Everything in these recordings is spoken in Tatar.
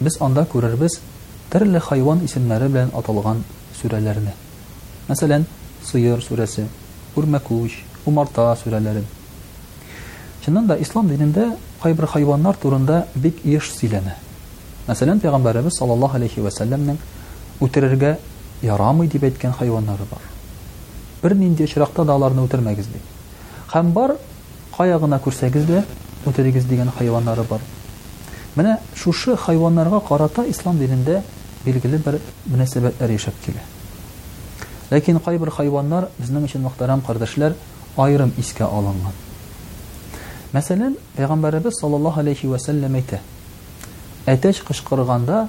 Без анда күрербез төрле хайван исемнәре белән аталган сүрәләрне. Мәсәлән, Сыер сүрәсе, Үрмәкүч, Умарта сүрәләрен. Чыннан да, ислам динендә кайбер хайваннар турында бик еш сөйләнә. Мәсәлән, пәйгамбәребез саллаллаһу галәйһи вә сәлләмнең үтерергә ярамый дип әйткән хайваннары бар. Бернинди очракта да аларны үтермәгез, ди. Һәм бар Кая гына күрсәгез дә, үтерегез дигән хайваннары бар. Менә шушы хайваннарга карата ислам динендә билгеле бер мөнәсәбәтләр яшәп килә. Ләкин кайбер хайваннар, безнең өчен, мөхтәрәм кардәшләр, аерым искә алынган. Мәсәлән, Пәйгамбәребез саллаллаһу галәйһи вә сәлләм әйтә, Әтәч кычкырганда,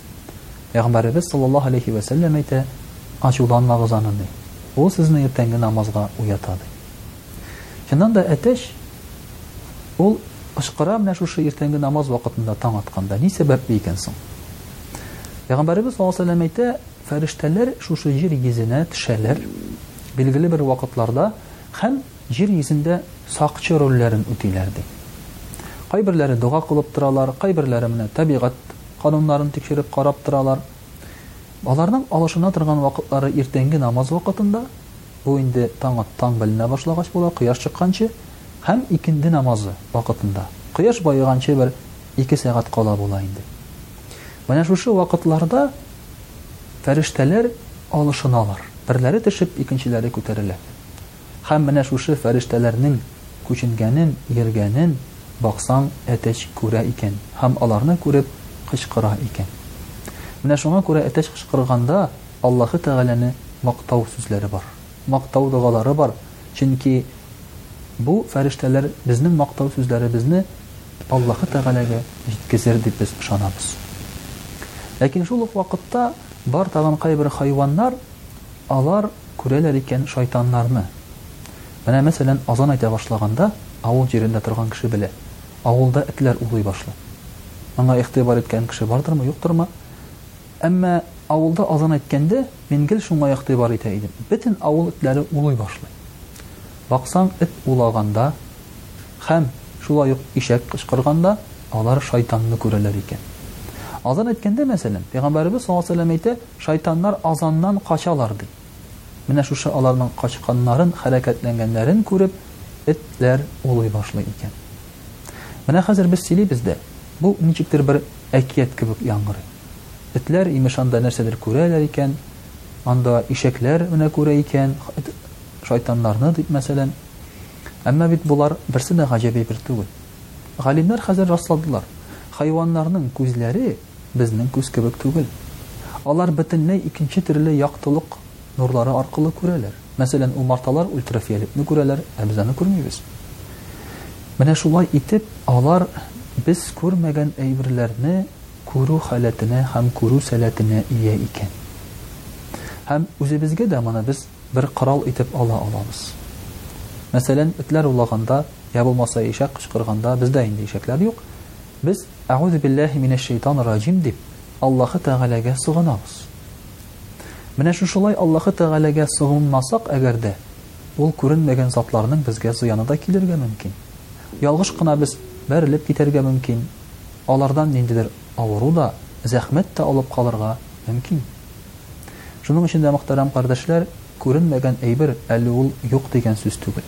Пәйгамбәребез саллаллаһу алейһи вә сәлләм әйтә, Ачуланмагыз аны, ди. Ул сезне иртәнге намазга уята, ди. Чыннан да, әтәч ул кычкыра менә шушы иртәнге намаз вакытында таң атканда. Ни сәбәпле икән соң? Пәйгамбәребез саллаллаһу алейһи вә сәлләм әйтә, фәрештәләр шушы җир йөзенә төшәләр, билгеле бер вакытларда һәм Җир йөзендә сакчы рольләрен үтиләр, ди. Кайберләре дога кылып торалар, кайберләре менә табигать кануннарын тикшереп карап торалар. Аларның алышына торган вакытлары иртәнге намаз вакытында, бу инде таң ат, таң беленә башлагач була, кояш чыкканчы, һәм икенде намазы вакытында, кояш баеганчы бер ике сәгать кала була инде. Менә шушы вакытларда фәрештәләр алышыналар, берләре төшеп, икенчеләре күтәрелә. Һәм менә шушы фәрештәләрнең күченгәнен, ияргәнен баксаң, әтәч күрә икән һәм аларны күреп кычкыра икән. Менә шуңа күрә әтәч кычкырганда Аллаһы Тәгаләне мактау сүзләре бар, мактау догалары бар, чөнки бу фәрештәләр безнең мактау сүзләребезне Аллаһы Тәгаләгә җиткезер дип без ышанабыз. Ләкин шул ук вакытта бар тагын кайбер хайваннар, Алар күрәләр икән шайтаннарны. Менә, мәсәлән, азан әйтә башлаганда, авыл җирендә торган кеше белә, авылда этләр улый башлый. Моңа игътибар иткән кеше бардырмы, юктырмы? Әмма авылда азан әйткәндә, мин гел шуңа игътибар итә идем, бөтен авыл этләре улый башлый. Баксаң, эт улаганда һәм шулай ук ишәк кычкырганда, алар шайтанны күрәләр икән. Азан әйткәндә, мәсәлән, пәйгамбәребез саллаллаһу галәйһи ва сәлләм әйтә, Шайтаннар азаннан качалар, ди. Менә шушы аларның качканнарын, хәрәкәтләнгәннәрен күреп, этләр улый башлый икән. Менә хәзер без сөйлибез дә, бу ничектер бер әкият кебек яңгырый. Этләр, имеш, анда нәрсәдер күрәләр икән, анда ишәкләр менә күрә икән, шайтаннарны, дип мәсәлән. Әмма бит болар берсе дә гаҗәп әйбер түгел. Галимнәр хәзер расладылар, хайваннарның күзләре безнең күз кебек түгел. Алар бөтенләй икенче төрле яктылык нурлары аркылы күрәләр. Мәсәлән, умарталар ультрафиолетны күрәләр, ә без аны күрмибез. Менә шулай итеп, алар без күрмәгән әйберләрне күрү халәтенә һәм күрү сәләтенә ия икән. Һәм үзебезгә дә моны без бер корал итеп ала алабыз. Мәсәлән, этләр улаганда, йә булмаса ишәк кычкырганда, бездә инде ишәкләр юк, Без, Әгузү билләһи минәшшәйтанир раҗим дип, Аллаһы Тәгаләгә сыгынабыз. Менә шушылай Аллаһы Тәгаләгә сыгынмасак әгәр дә, Ул күренмәгән затларның безгә зыяны да килергә мөмкин. Ялгыш кына без бәрелеп китәргә мөмкин, алардан ниндидер авыру да, зәхмәт тә алып калырга мөмкин. Шуның өчен дә, мөхтәрәм кардәшләр, Күренмәгән әйбер әле ул юк дигән сүз түгел.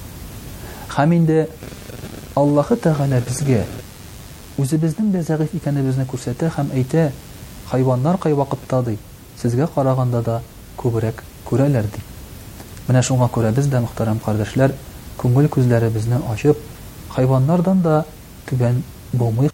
Һәм инде Аллаһы Тәгалә безгә үзебезнең дә зәгыйфь икәнебезне күрсәтә һәм әйтә, Хайваннар кайвакытта, ди, сезгә караганда да күбрәк күрәләр, ди. Менә шуңа күрә без дә, мөхтәрәм кардәшләр, күңел күзләребезне ачып, хайваннардан да түбән булмыйк.